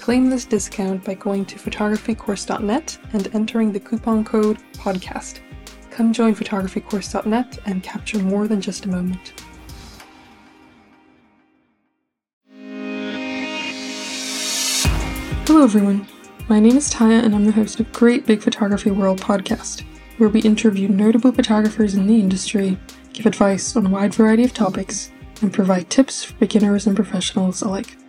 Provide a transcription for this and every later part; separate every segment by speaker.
Speaker 1: Claim this discount by going to photographycourse.net and entering the coupon code PODCAST. Come join photographycourse.net and capture more than just a moment. Hello, everyone. My name is Taya, and I'm the host of Great Big Photography World podcast, where we interview notable photographers in the industry, give advice on a wide variety of topics, and provide tips for beginners and professionals alike.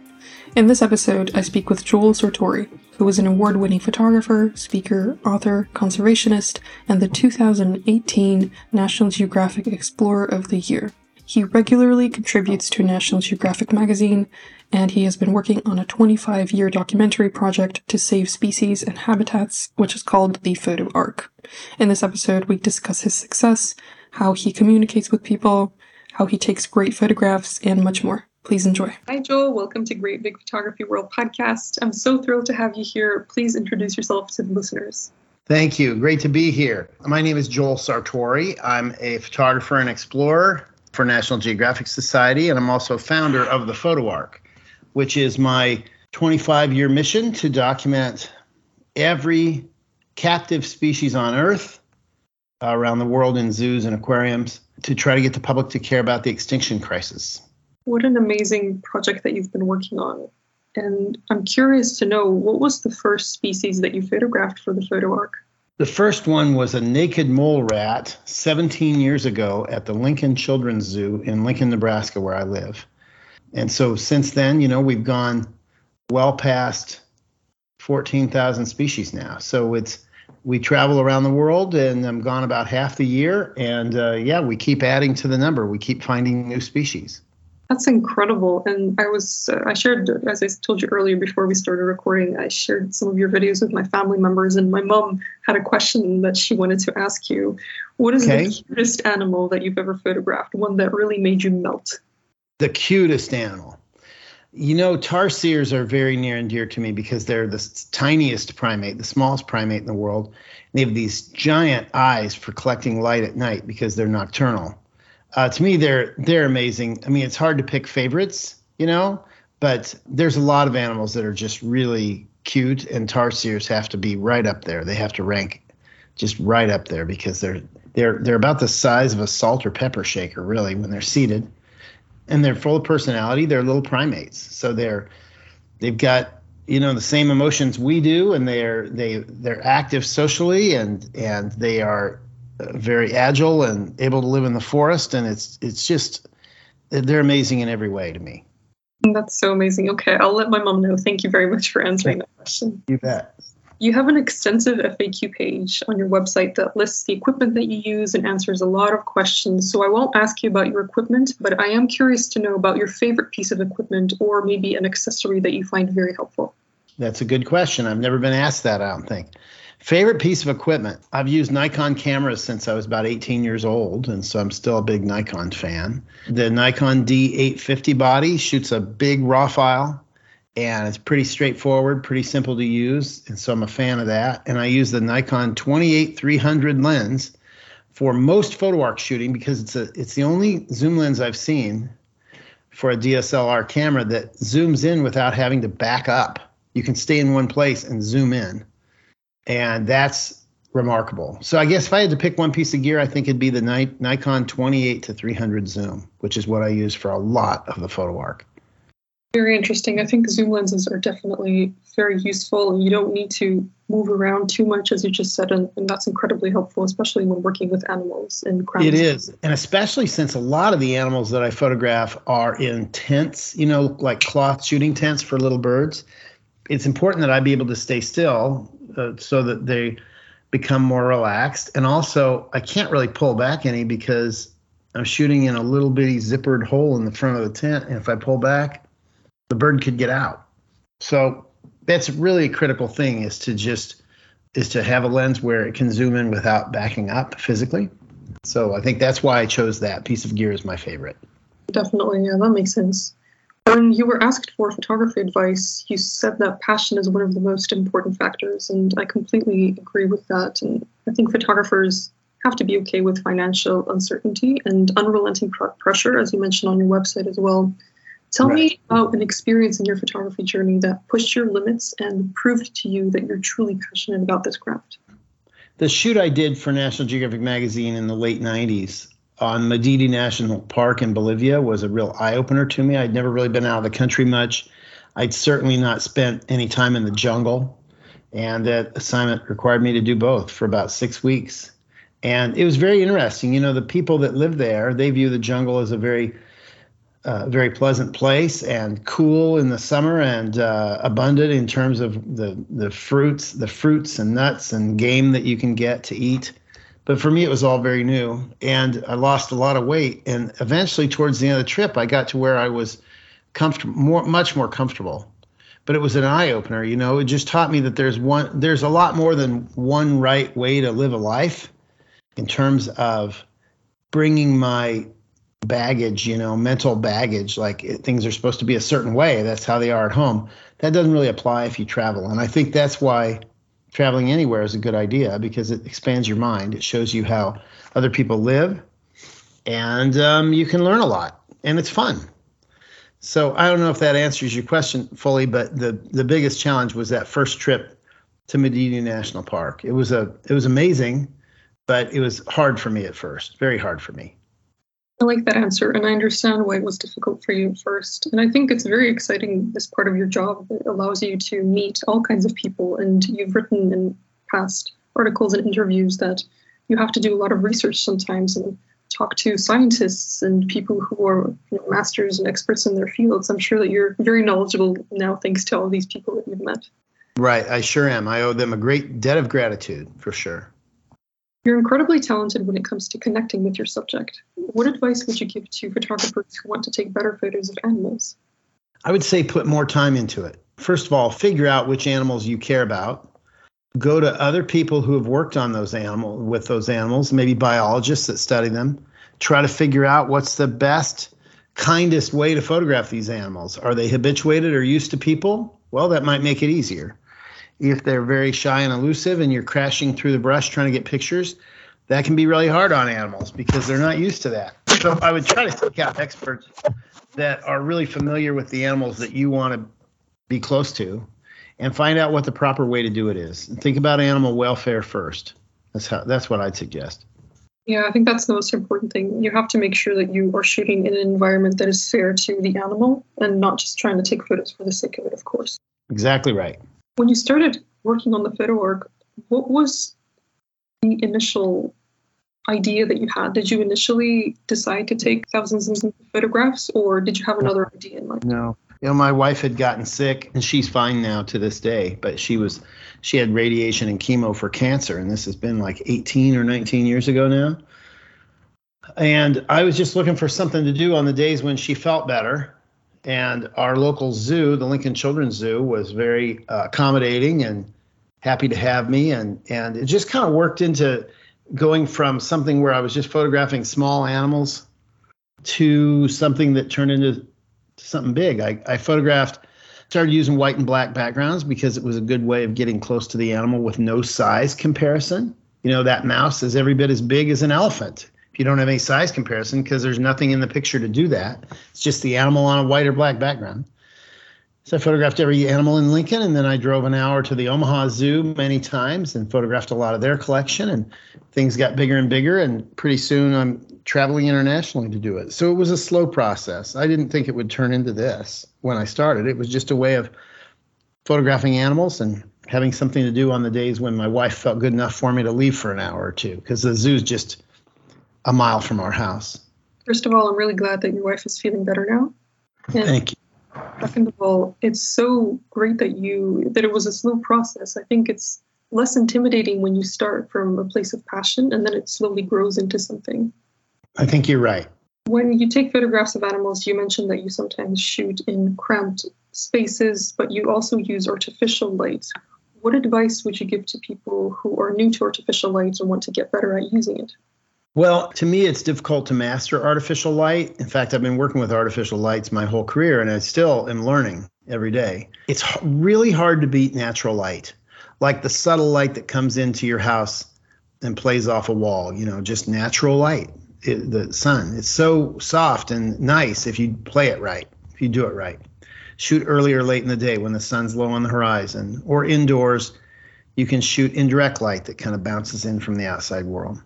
Speaker 1: In this episode, I speak with Joel Sartore, who is an award winning photographer, speaker, author, conservationist, and the 2018 National Geographic Explorer of the Year. He regularly contributes to National Geographic magazine, and he has been working on a 25 year documentary project to save species and habitats, which is called the Photo Ark. In this episode, we discuss his success, how he communicates with people, how he takes great photographs, and much more. Please enjoy. Hi, Joel. Welcome to Great Big Photography World podcast. I'm so thrilled to have you here. Please introduce yourself to the listeners.
Speaker 2: Thank you. Great to be here. My name is Joel Sartore. I'm a photographer and explorer for National Geographic Society, and I'm also founder of the Photo Ark, which is my 25 year mission to document every captive species on Earth uh, around the world in zoos and aquariums to try to get the public to care about the extinction crisis.
Speaker 1: What an amazing project that you've been working on. And I'm curious to know what was the first species that you photographed for the Photo Ark?
Speaker 2: The first one was a naked mole rat 17 years ago at the Lincoln Children's Zoo in Lincoln, Nebraska, where I live. And so since then, you know, we've gone well past 14,000 species now. So it's we travel around the world and I'm gone about half the year. And uh, yeah, we keep adding to the number. We keep finding new species.
Speaker 1: That's incredible. And I was, uh, I shared, as I told you earlier before we started recording, I shared some of your videos with my family members, and my mom had a question that she wanted to ask you. What is okay. the cutest animal that you've ever photographed? One that really made you melt?
Speaker 2: The cutest animal. You know, tarsiers are very near and dear to me because they're the tiniest primate, the smallest primate in the world. They have these giant eyes for collecting light at night because they're nocturnal uh, to me they're they're amazing. I mean, it's hard to pick favorites, you know, but there's a lot of animals that are just really cute, and tarsiers have to be right up there. They have to rank just right up there because they're they're they're about the size of a salt or pepper shaker, really, when they're seated, and they're full of personality. They're little primates, so they're they've got you know the same emotions we do, and they're they they're active socially, and and they are very agile and able to live in the forest, and it's it's just they're amazing in every way to me.
Speaker 1: That's so amazing. Okay, I'll let my mom know. Thank you very much for answering that question.
Speaker 2: You bet.
Speaker 1: You have an extensive FAQ page on your website that lists the equipment that you use and answers a lot of questions. So I won't ask you about your equipment, but I am curious to know about your favorite piece of equipment or maybe an accessory that you find very helpful.
Speaker 2: That's a good question. I've never been asked that, I don't think. Favorite piece of equipment? I've used Nikon cameras since I was about 18 years old, and so I'm still a big Nikon fan. The Nikon D850 body shoots a big raw file, and it's pretty straightforward, pretty simple to use, and so I'm a fan of that. And I use the Nikon 28300 lens, for most photo ark shooting because it's a it's the only zoom lens I've seen for a DSLR camera that zooms in without having to back up. You can stay in one place and zoom in. And that's remarkable. So I guess if I had to pick one piece of gear, I think it'd be the Nikon 28 to 300 zoom, which is what I use for a lot of the photo ark.
Speaker 3: Very interesting. I think zoom lenses are definitely very useful, and you don't need to move around too much, as you just said, and, and that's incredibly helpful, especially when working with animals in crime.
Speaker 2: It is, and especially since a lot of the animals that I photograph are in tents, you know, like cloth shooting tents for little birds. It's important that I be able to stay still uh, so that they become more relaxed, and also I can't really pull back any because I'm shooting in a little bitty zippered hole in the front of the tent, and if I pull back the bird could get out. So that's really a critical thing is to just is to have a lens where it can zoom in without backing up physically. So I think that's why I chose that piece of gear as my favorite.
Speaker 3: Definitely, yeah, that makes sense. When you were asked for photography advice, you said that passion is one of the most important factors, and I completely agree with that. And I think photographers have to be okay with financial uncertainty and unrelenting pr- pressure, as you mentioned on your website as well. Tell right. me about an experience in your photography journey that pushed your limits and proved to you that you're truly passionate about this craft.
Speaker 2: The shoot I did for National Geographic magazine in the late 90s on Madidi National Park in Bolivia was a real eye opener to me. I'd never really been out of the country much. I'd certainly not spent any time in the jungle. And that assignment required me to do both for about six weeks. And it was very interesting. You know, the people that live there, they view the jungle as a very uh, very pleasant place and cool in the summer and uh, abundant in terms of the the fruits, the fruits and nuts and game that you can get to eat. But for me, it was all very new, and I lost a lot of weight. And eventually, towards the end of the trip, I got to where I was comfortable, more, much more comfortable. But it was an eye opener, you know. It just taught me that there's one, there's a lot more than one right way to live a life, in terms of bringing my baggage, you know, mental baggage, like it, things are supposed to be a certain way. That's how they are at home. That doesn't really apply if you travel. And I think that's why traveling anywhere is a good idea because it expands your mind. It shows you how other people live, and um, you can learn a lot, and it's fun. So I don't know if that answers your question fully, but the the biggest challenge was that first trip to Madidi National Park. It was a it was amazing, but it was hard for me at first, very hard for me.
Speaker 3: I like that answer, and I understand why it was difficult for you at first. And I think it's very exciting, this part of your job that allows you to meet all kinds of people. And you've written in past articles and interviews that you have to do a lot of research sometimes and talk to scientists and people who are you know, masters and experts in their fields. I'm sure that you're very knowledgeable now, thanks to all these people that you've met.
Speaker 2: Right, I sure am. I owe them a great debt of gratitude for sure.
Speaker 3: You're incredibly talented when it comes to connecting with your subject. What advice would you give to photographers who want to take better photos of animals?
Speaker 2: I would say put more time into it. First of all, figure out which animals you care about. Go to other people who have worked on those animals with those animals, maybe biologists that study them. Try to figure out what's the best, kindest way to photograph these animals. Are they habituated or used to people? Well, that might make it easier if they're very shy and elusive and you're crashing through the brush trying to get pictures, that can be really hard on animals because they're not used to that. So I would try to seek out experts that are really familiar with the animals that you want to be close to and find out what the proper way to do it is. And think about animal welfare first. That's how that's what I'd suggest.
Speaker 3: Yeah, I think that's the most important thing. You have to make sure that you are shooting in an environment that is fair to the animal and not just trying to take photos for the sake of it, of course.
Speaker 2: Exactly right.
Speaker 3: When you started working on the photo ark, what was the initial idea that you had? Did you initially decide to take thousands of photographs, or did you have another idea in mind?
Speaker 2: No. You know, my wife had gotten sick, and she's fine now to this day. But she was, she had radiation and chemo for cancer, and this has been like 18 or 19 years ago now. And I was just looking for something to do on the days when she felt better and our local zoo, the Lincoln Children's Zoo, was very uh, accommodating and happy to have me. And and it just kind of worked into going from something where I was just photographing small animals to something that turned into something big. I, I photographed, started using white and black backgrounds because it was a good way of getting close to the animal with no size comparison. You know, that mouse is every bit as big as an elephant if you don't have any size comparison because there's nothing in the picture to do that. It's just the animal on a white or black background. So I photographed every animal in Lincoln, and then I drove an hour to the Omaha Zoo many times and photographed a lot of their collection. And things got bigger and bigger, and pretty soon I'm traveling internationally to do it. So it was a slow process. I didn't think it would turn into this when I started. It was just a way of photographing animals and having something to do on the days when my wife felt good enough for me to leave for an hour or two because the zoo's just a mile from our house.
Speaker 3: First of all, I'm really glad that your wife is feeling better now.
Speaker 2: And Thank you.
Speaker 3: Second of all, it's so great that you that it was a slow process. I think it's less intimidating when you start from a place of passion and then it slowly grows into something.
Speaker 2: I think you're right.
Speaker 3: When you take photographs of animals, you mentioned that you sometimes shoot in cramped spaces, but you also use artificial light. What advice would you give to people who are new to artificial light and want to get better at using it?
Speaker 2: Well, to me, it's difficult to master artificial light. In fact, I've been working with artificial lights my whole career, and I still am learning every day. It's really hard to beat natural light, like the subtle light that comes into your house and plays off a wall, you know, just natural light, it, the sun. It's so soft and nice if you play it right, if you do it right. Shoot early or late in the day when the sun's low on the horizon, or indoors, you can shoot indirect light that kind of bounces in from the outside world.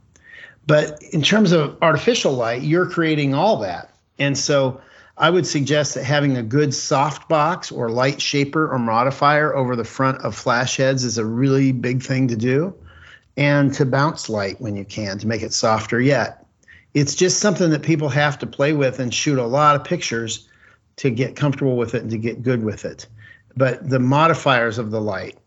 Speaker 2: But in terms of artificial light, you're creating all that. And so I would suggest that having a good soft box or light shaper or modifier over the front of flash heads is a really big thing to do. And to bounce light when you can to make it softer yet. It's just something that people have to play with and shoot a lot of pictures to get comfortable with it and to get good with it. But the modifiers of the light,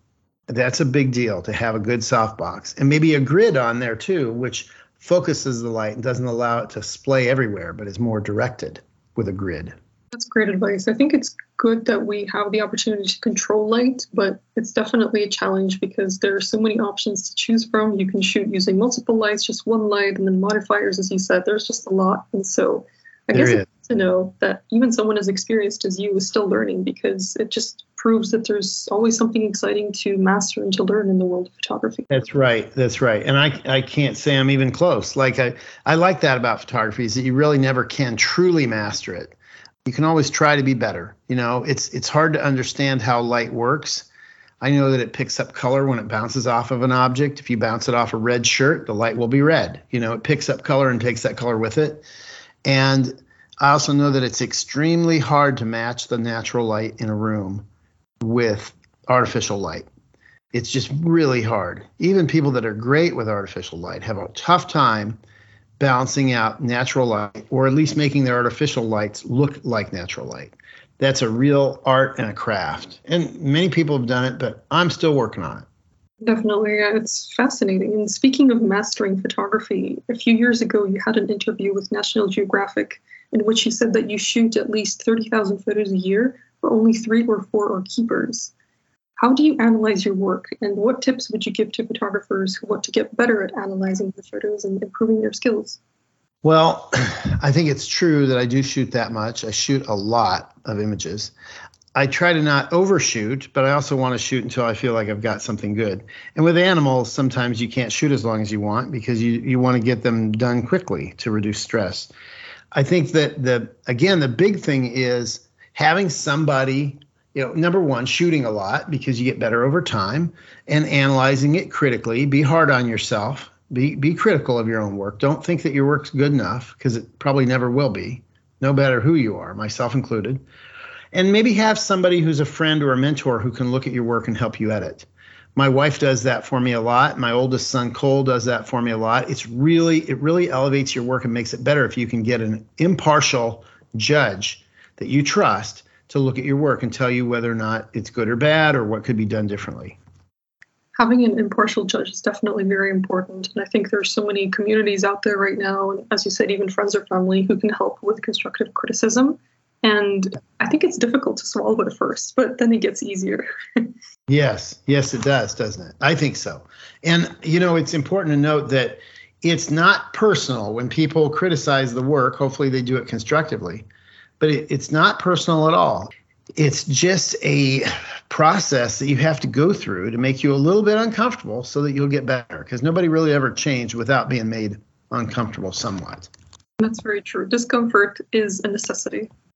Speaker 2: that's a big deal to have a good softbox and maybe a grid on there too, which focuses the light and doesn't allow it to splay everywhere, but is more directed with a grid.
Speaker 3: That's great advice. I think it's good that we have the opportunity to control light, but it's definitely a challenge because there are so many options to choose from. You can shoot using multiple lights, just one light, and then modifiers, as you said. There's just a lot. And so I there guess to know that even someone as experienced as you is still learning because it just proves that there's always something exciting to master and to learn in the world of photography.
Speaker 2: That's right. That's right. And I, I can't say I'm even close. Like I, I like that about photography is that you really never can truly master it. You can always try to be better. You know, it's it's hard to understand how light works. I know that it picks up color when it bounces off of an object. If you bounce it off a red shirt, the light will be red. You know, it picks up color and takes that color with it. And I also know that it's extremely hard to match the natural light in a room with artificial light. It's just really hard. Even people that are great with artificial light have a tough time balancing out natural light or at least making their artificial lights look like natural light. That's a real art and a craft. And many people have done it, but I'm still working on it.
Speaker 3: Definitely. Yeah, it's fascinating. And speaking of mastering photography, a few years ago, you had an interview with National Geographic in which you said that you shoot at least 30,000 photos a year but only three or four are keepers. How do you analyze your work, and what tips would you give to photographers who want to get better at analyzing their photos and improving their skills?
Speaker 2: Well, I think it's true that I do shoot that much. I shoot a lot of images. I try to not overshoot, but I also want to shoot until I feel like I've got something good. And with animals, sometimes you can't shoot as long as you want because you, you want to get them done quickly to reduce stress. I think that the again the big thing is having somebody you know number one shooting a lot because you get better over time and analyzing it critically. Be hard on yourself. Be be critical of your own work. Don't think that your work's good enough because it probably never will be no matter who you are myself included. And maybe have somebody who's a friend or a mentor who can look at your work and help you edit my wife does that for me a lot my oldest son cole does that for me a lot it's really it really elevates your work and makes it better if you can get an impartial judge that you trust to look at your work and tell you whether or not it's good or bad or what could be done differently.
Speaker 3: Having an impartial judge is definitely very important. And I think there's so many communities out there right now, and as you said, even friends or family who can help with constructive criticism. And I think it's difficult to swallow at first, but then it gets easier.
Speaker 2: yes, yes, it does, doesn't it? I think so. And, you know, it's important to note that it's not personal when people criticize the work. Hopefully, they do it constructively but it, it's not personal at all. it's just a process that you have to go through to make you a little bit uncomfortable so that you'll get better because nobody really ever changed without being made uncomfortable somewhat.
Speaker 3: That's very true. Discomfort is a necessity.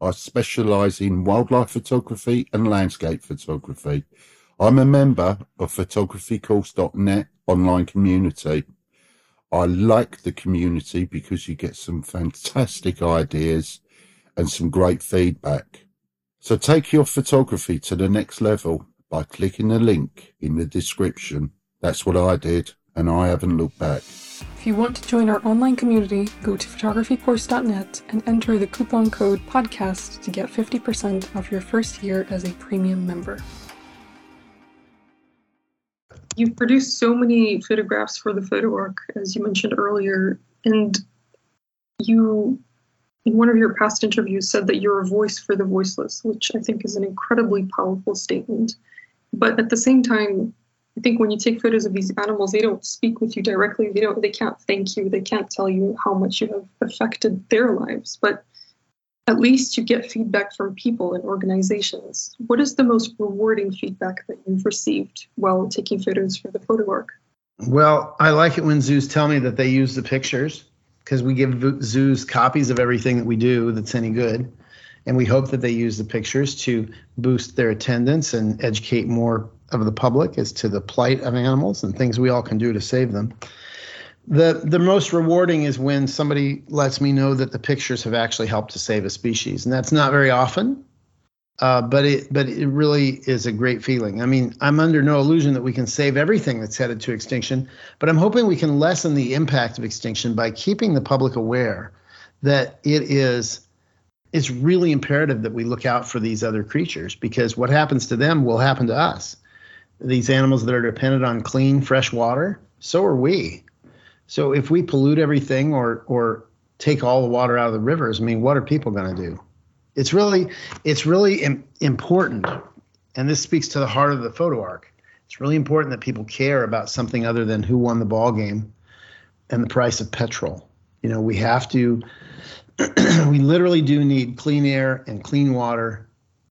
Speaker 4: I specialise in wildlife photography and landscape photography. I'm a member of photographycourse.net online community. I like the community because you get some fantastic ideas and some great feedback. So take your photography to the next level by clicking the link in the description. That's what I did, and I haven't looked back.
Speaker 3: If you want to join our online community, go to photographycourse.net and enter the coupon code PODCAST to get 50% off your first year as a premium member. You've produced so many photographs for the photo ark, as you mentioned earlier, and you, in one of your past interviews, said that you're a voice for the voiceless, which I think is an incredibly powerful statement. But at the same time, I think when you take photos of these animals, they don't speak with you directly. They don't. They can't thank you. They can't tell you how much you have affected their lives. But at least you get feedback from people and organizations. What is the most rewarding feedback that you've received while taking photos for the photo ark?
Speaker 2: Well, I like it when zoos tell me that they use the pictures because we give zoos copies of everything that we do that's any good. And we hope that they use the pictures to boost their attendance and educate more of the public as to the plight of animals and things we all can do to save them. The the most rewarding is when somebody lets me know that the pictures have actually helped to save a species, and that's not very often. Uh, but it but it really is a great feeling. I mean, I'm under no illusion that we can save everything that's headed to extinction, but I'm hoping we can lessen the impact of extinction by keeping the public aware that it is it's really imperative that we look out for these other creatures because what happens to them will happen to us. These animals that are dependent on clean, fresh water, so are we. So if we pollute everything or or take all the water out of the rivers, I mean, what are people going to do? It's really it's really Im- important, and this speaks to the heart of the photo ark. It's really important that people care about something other than who won the ball game and the price of petrol. You know, we have to we literally do need clean air and clean water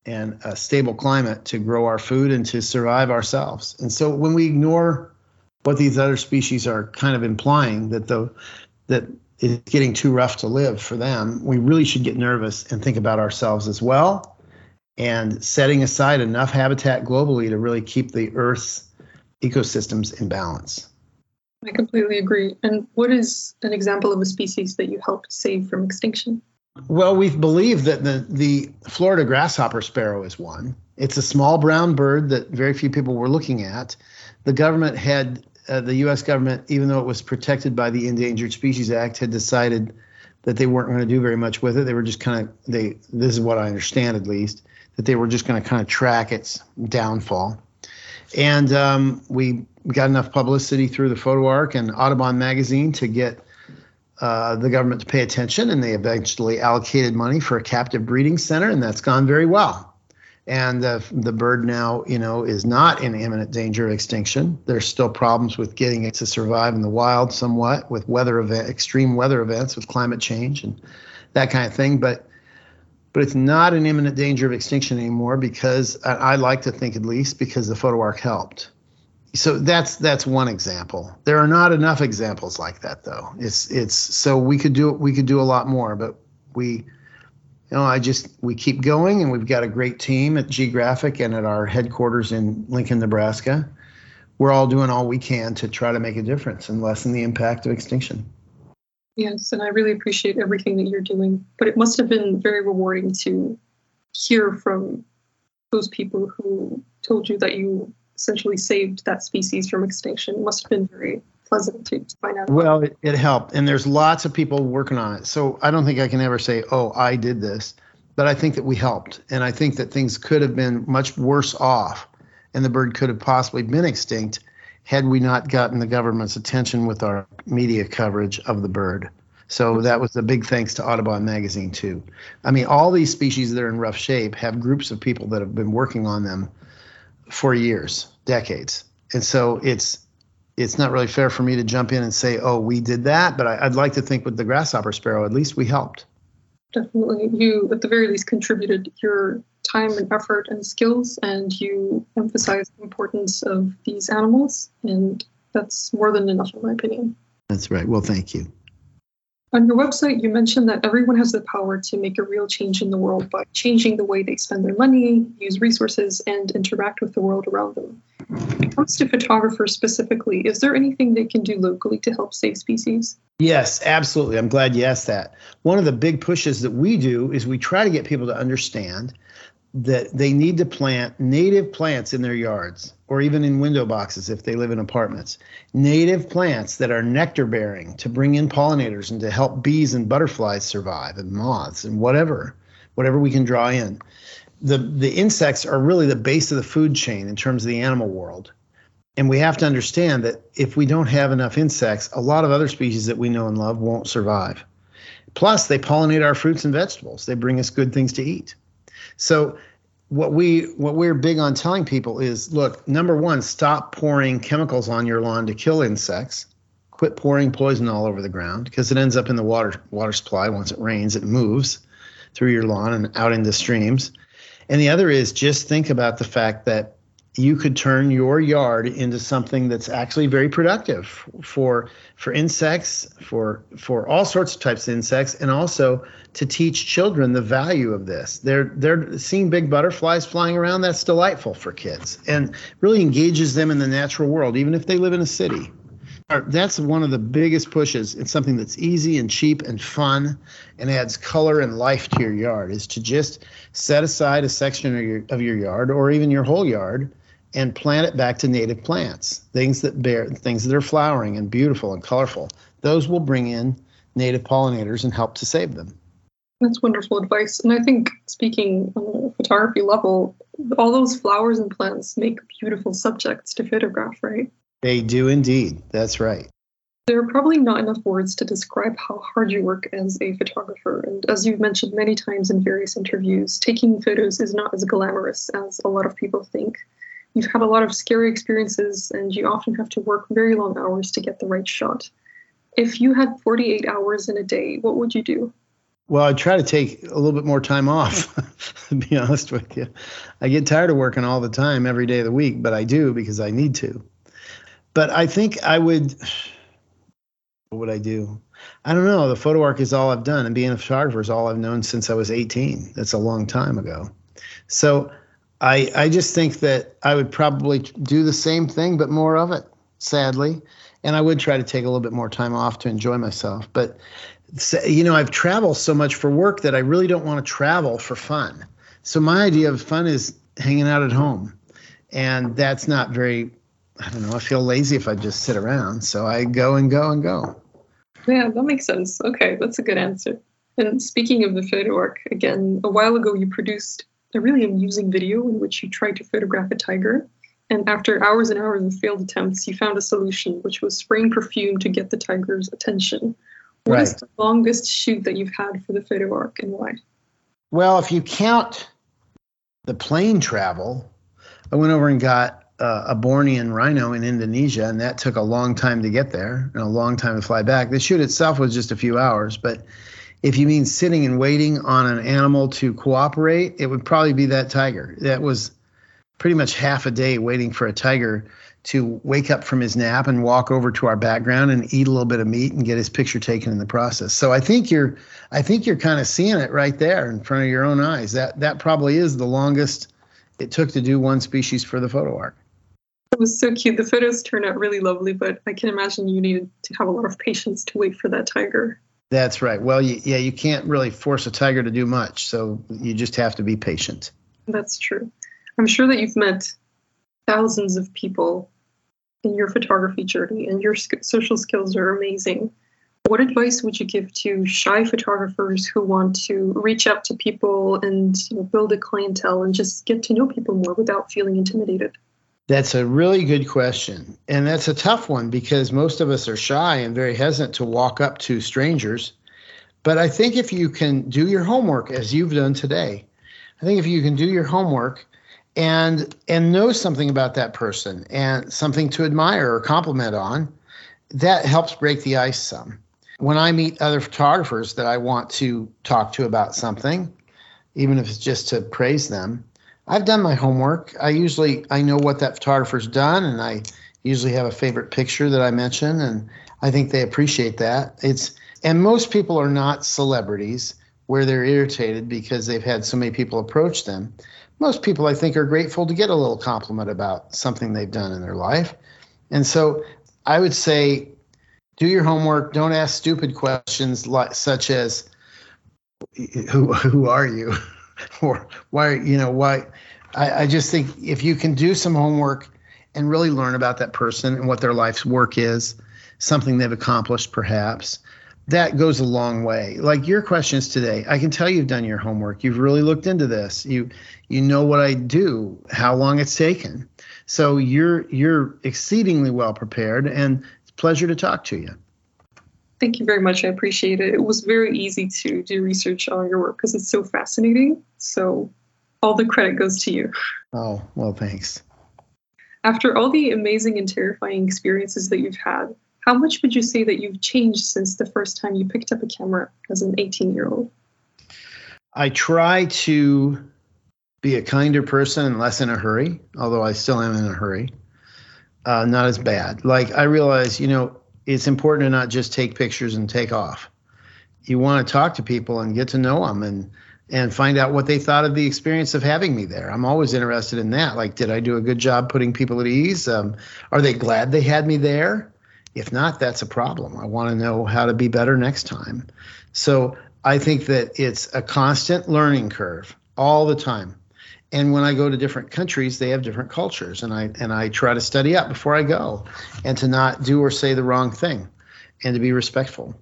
Speaker 2: and a stable climate to grow our food and to survive ourselves. And so when we ignore what these other species are kind of implying that the that it's getting too rough to live for them, we really should get nervous and think about ourselves as well and setting aside enough habitat globally to really keep the Earth's ecosystems in balance.
Speaker 3: I completely agree. And what is an example of a species that you helped save from extinction?
Speaker 2: Well, we've believed that the, the Florida grasshopper sparrow is one. It's a small brown bird that very few people were looking at. The government had, uh, the U.S. government, even though it was protected by the Endangered Species Act, had decided that they weren't going to do very much with it. They were just kind of, they, this is what I understand at least, that they were just going to kind of track its downfall. And um, we got enough publicity through the Photo Ark and Audubon magazine to get uh, the government to pay attention, and they eventually allocated money for a captive breeding center, and that's gone very well. And uh, the bird now, you know, is not in imminent danger of extinction. There's still problems with getting it to survive in the wild, somewhat with weather event, extreme weather events, with climate change and that kind of thing. But but it's not in imminent danger of extinction anymore because I, I like to think, at least, because the photo ark helped so that's that's one example. There are not enough examples like that though. It's it's so we could do we could do a lot more, but we you know, I just we keep going and we've got a great team at Geographic and at our headquarters in Lincoln, Nebraska. We're all doing all we can to try to make a difference and lessen the impact of extinction.
Speaker 3: Yes, and I really appreciate everything that you're doing. But it must have been very rewarding to hear from those people who told you that you essentially saved that species from extinction. It must have been very pleasant to find out.
Speaker 2: Well, it, it helped, and there's lots of people working on it. So I don't think I can ever say, "Oh, I did this," but I think that we helped, and I think that things could have been much worse off. and the bird could have possibly been extinct had we not gotten the government's attention with our media coverage of the bird. So that was a big thanks to Audubon Magazine too. I mean, all these species that are in rough shape have groups of people that have been working on them for years, decades, and so it's it's not really fair for me to jump in and say, "Oh, we did that," but I, would like to think with the grasshopper sparrow, at least we helped.
Speaker 3: Definitely, you at the very least contributed your time and effort and skills, and you emphasized the importance of these animals, and that's more than enough, in my opinion.
Speaker 2: That's right. Well, thank you.
Speaker 3: On your website, you mentioned that everyone has the power to make a real change in the world by changing the way they spend their money, use resources, and interact with the world around them. When it comes to photographers specifically, is there anything they can do locally to help save species?
Speaker 2: Yes, absolutely. I'm glad you asked that. One of the big pushes that we do is we try to get people to understand that they need to plant native plants in their yards or even in window boxes if they live in apartments. Native plants that are nectar bearing to bring in pollinators and to help bees and butterflies survive and moths and whatever, whatever we can draw in. The the insects are really the base of the food chain in terms of the animal world. And we have to understand that if we don't have enough insects, a lot of other species that we know and love won't survive. Plus, they pollinate our fruits and vegetables. They bring us good things to eat. So what we what we're big on telling people is look number one stop pouring chemicals on your lawn to kill insects. Quit pouring poison all over the ground because it ends up in the water water supply. Once it rains it moves through your lawn and out into streams. And the other is just think about the fact that you could turn your yard into something that's actually very productive for for insects for for all sorts of types of insects and also to teach children the value of this. They're they're seeing big butterflies flying around that's delightful for kids and really engages them in the natural world even if they live in a city. That's one of the biggest pushes. It's something that's easy and cheap and fun and adds color and life to your yard is to just set aside a section of your, of your yard or even your whole yard and plant it back to native plants, things that bear things that are flowering and beautiful and colorful. Those will bring in native pollinators and help to save them.
Speaker 3: That's wonderful advice. And I think speaking on a photography level, all those flowers and plants make beautiful subjects to photograph, right?
Speaker 2: They do indeed. That's right.
Speaker 3: There are probably not enough words to describe how hard you work as a photographer. And as you've mentioned many times in various interviews, taking photos is not as glamorous as a lot of people think you've had a lot of scary experiences and you often have to work very long hours to get the right shot. If you had 48 hours in a day, what would you do?
Speaker 2: Well, I'd try to take a little bit more time off, to be honest with you. I get tired of working all the time every day of the week, but I do because I need to. But I think I would, what would I do? I don't know. The photo ark is all I've done, and being a photographer is all I've known since I was 18. That's a long time ago. So I I just think that I would probably do the same thing, but more of it, sadly. And I would try to take a little bit more time off to enjoy myself. But you know, I've traveled so much for work that I really don't want to travel for fun. So my idea of fun is hanging out at home, and that's not very. I don't know. I feel lazy if I just sit around. So I go and go and go.
Speaker 3: Yeah, that makes sense. Okay, that's a good answer. And speaking of the photo ark, again, a while ago you produced a really amusing video in which you tried to photograph a tiger. And after hours and hours of failed attempts, you found a solution, which was spraying perfume to get the tiger's attention. What right. is the longest shoot that you've had for the photo ark and why?
Speaker 2: Well, if you count the plane travel, I went over and got uh, a Bornean rhino in Indonesia, and that took a long time to get there and a long time to fly back. The shoot itself was just a few hours, but if you mean sitting and waiting on an animal to cooperate, it would probably be that tiger. That was pretty much half a day waiting for a tiger to wake up from his nap and walk over to our background and eat a little bit of meat and get his picture taken in the process. So I think you're I think you're kind of seeing it right there in front of your own eyes. That that probably is the longest it took to do one species for the photo ark.
Speaker 3: It was so cute. The photos turned out really lovely, but I can imagine you needed to have a lot of patience to wait for that tiger.
Speaker 2: That's right. Well, you, yeah, you can't really force a tiger to do much, so you just have to be patient.
Speaker 3: That's true. I'm sure that you've met thousands of people in your photography journey, and your social skills are amazing. What advice would you give to shy photographers who want to reach out to people and you know, build a clientele and just get to know people more without feeling intimidated?
Speaker 2: That's a really good question. And that's a tough one because most of us are shy and very hesitant to walk up to strangers. But I think if you can do your homework as you've done today, I think if you can do your homework and and know something about that person and something to admire or compliment on, that helps break the ice some. When I meet other photographers that I want to talk to about something, even if it's just to praise them, I've done my homework. I usually I know what that photographer's done and I usually have a favorite picture that I mention and I think they appreciate that. It's and most people are not celebrities where they're irritated because they've had so many people approach them. Most people, I think, are grateful to get a little compliment about something they've done in their life. And so I would say do your homework. Don't ask stupid questions like, such as, who, who are you? or why, you know, why? I, I just think if you can do some homework and really learn about that person and what their life's work is, something they've accomplished perhaps, that goes a long way. Like your questions today, I can tell you've done your homework. You've really looked into this. You you know what I do, how long it's taken. So you're you're exceedingly well prepared and it's a pleasure to talk to you.
Speaker 3: Thank you very much. I appreciate it. It was very easy to do research on your work because it's so fascinating. So all the credit goes to you.
Speaker 2: Oh, well, thanks.
Speaker 3: After all the amazing and terrifying experiences that you've had, how much would you say that you've changed since the first time you picked up a camera as an 18 year old?
Speaker 2: I try to be a kinder person and less in a hurry, although I still am in a hurry. Uh, not as bad. Like I realize, you know, it's important to not just take pictures and take off. You want to talk to people and get to know them and and find out what they thought of the experience of having me there. I'm always interested in that. Like, did I do a good job putting people at ease? Um, are they glad they had me there? If not, that's a problem. I want to know how to be better next time. So I think that it's a constant learning curve all the time. And when I go to different countries, they have different cultures, and I and I try to study up before I go, and to not do or say the wrong thing, and to be respectful.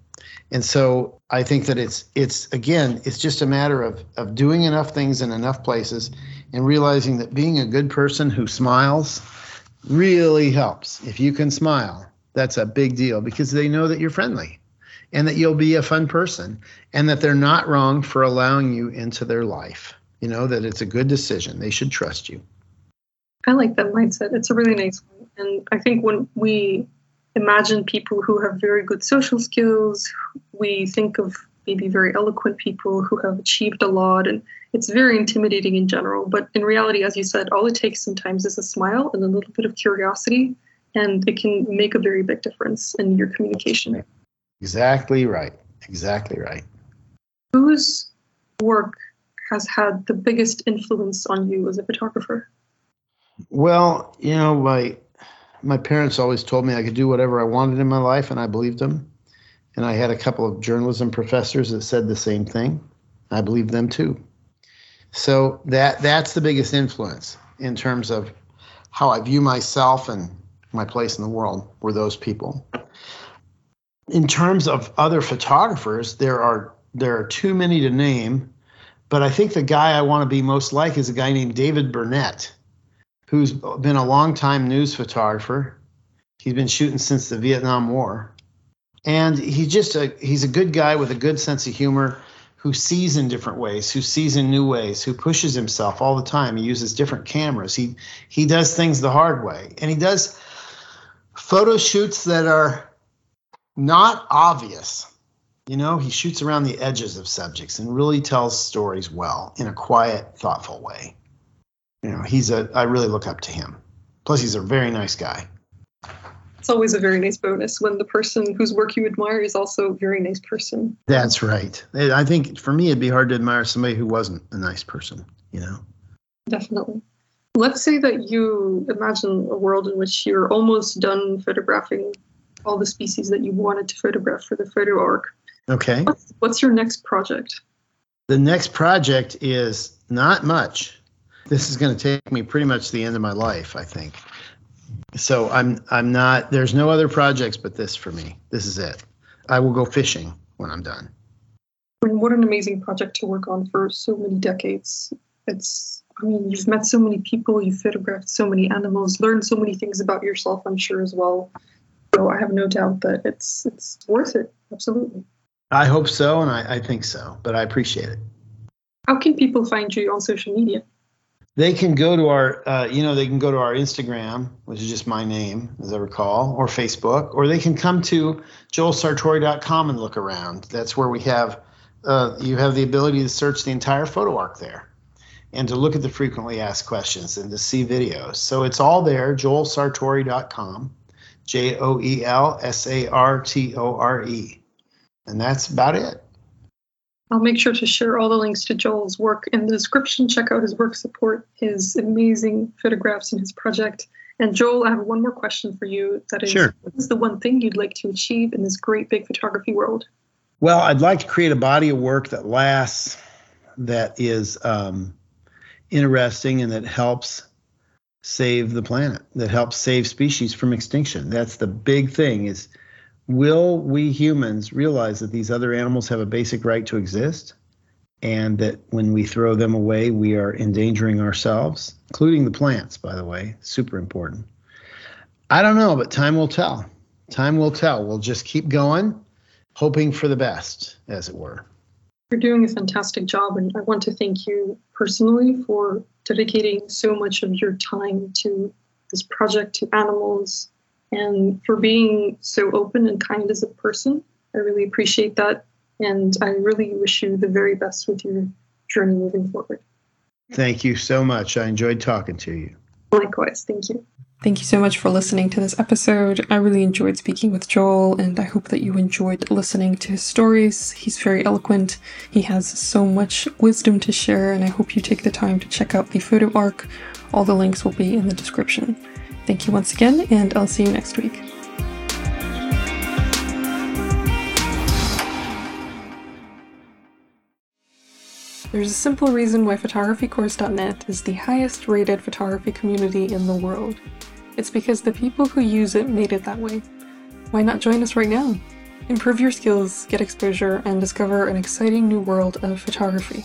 Speaker 2: And so I think that it's it's again it's just a matter of of doing enough things in enough places, and realizing that being a good person who smiles really helps. If you can smile, that's a big deal because they know that you're friendly and that you'll be a fun person and that they're not wrong for allowing you into their life. You know, that it's a good decision. They should trust you.
Speaker 3: I like that mindset. It's a really nice one. And I think when we imagine people who have very good social skills, we think of maybe very eloquent people who have achieved a lot and it's very intimidating in general but in reality as you said all it takes sometimes is a smile and a little bit of curiosity and it can make a very big difference in your communication.
Speaker 2: Exactly right. Exactly right.
Speaker 3: Whose work has had the biggest influence on you as a photographer?
Speaker 2: Well, you know, my my parents always told me I could do whatever I wanted in my life, and I believed them. And I had a couple of journalism professors that said the same thing. I believed them too. So that that's the biggest influence in terms of how I view myself and my place in the world were those people. In terms of other photographers, there are there are too many to name, but I think the guy I want to be most like is a guy named David Burnett, who's been a long time news photographer. He's been shooting since the Vietnam War. And he's just a he's a good guy with a good sense of humor who sees in different ways, who sees in new ways, who pushes himself all the time. He uses different cameras. He he does things the hard way. And he does photo shoots that are not obvious. You know, he shoots around the edges of subjects and really tells stories well in a quiet, thoughtful way. You know, he's a, I really look up to him. Plus, he's a very nice guy.
Speaker 3: It's always a very nice bonus when the person whose work you admire is also a very nice person.
Speaker 2: That's right. I think for me, it'd be hard to admire somebody who wasn't a nice person, you know?
Speaker 3: Definitely. Let's say that you imagine a world in which you're almost done photographing all the species that you wanted to photograph for the photo ark.
Speaker 2: Okay.
Speaker 3: What's, what's your next project?
Speaker 2: The next project is not much. This is going to take me pretty much the end of my life, I think. So I'm I'm not there's no other projects but this for me. This is it. I will go fishing when I'm done.
Speaker 3: And what an amazing project to work on for so many decades. It's I mean, you've met so many people, you've photographed so many animals, learned so many things about yourself, I'm sure as well. So I have no doubt that it's it's worth it. Absolutely.
Speaker 2: I hope so, and I, I think so, but I appreciate it.
Speaker 3: How can people find you on social media?
Speaker 2: They can go to our, uh, you know, they can go to our Instagram, which is just my name, as I recall, or Facebook, or they can come to joelsartore.com and look around. That's where we have, uh, you have the ability to search the entire photo ark there and to look at the frequently asked questions and to see videos. So it's all there, joelsartore.com, J O E L S A R T O R E. And that's about it.
Speaker 3: I'll make sure to share all the links to Joel's work in the description. Check out his work, support his amazing photographs and his project. And Joel, I have one more question for you. That is,
Speaker 2: Sure.
Speaker 3: what is the one thing you'd like to achieve in this great big photography world?
Speaker 2: Well, I'd like to create a body of work that lasts, that is um, interesting, and that helps save the planet, that helps save species from extinction. That's the big thing is will we humans realize that these other animals have a basic right to exist and that when we throw them away, we are endangering ourselves, including the plants, by the way, super important. I don't know, but time will tell. Time will tell. We'll just keep going, hoping for the best, as it were.
Speaker 3: You're doing a fantastic job, and I want to thank you personally for dedicating so much of your time to this project, to animals, and for being so open and kind as a person. I really appreciate that, and I really wish you the very best with your journey moving forward.
Speaker 2: Thank you so much. I enjoyed talking to you.
Speaker 3: Likewise, thank you.
Speaker 1: Thank you so much for listening to this episode. I really enjoyed speaking with Joel, and I hope that you enjoyed listening to his stories. He's very eloquent, he has so much wisdom to share, and I hope you take the time to check out the photo ark. All the links will be in the description. Thank you once again, and I'll see you next week. There's a simple reason why photographycourse.net is the highest rated photography community in the world. It's because the people who use it made it that way. Why not join us right now? Improve your skills, get exposure, and discover an exciting new world of photography.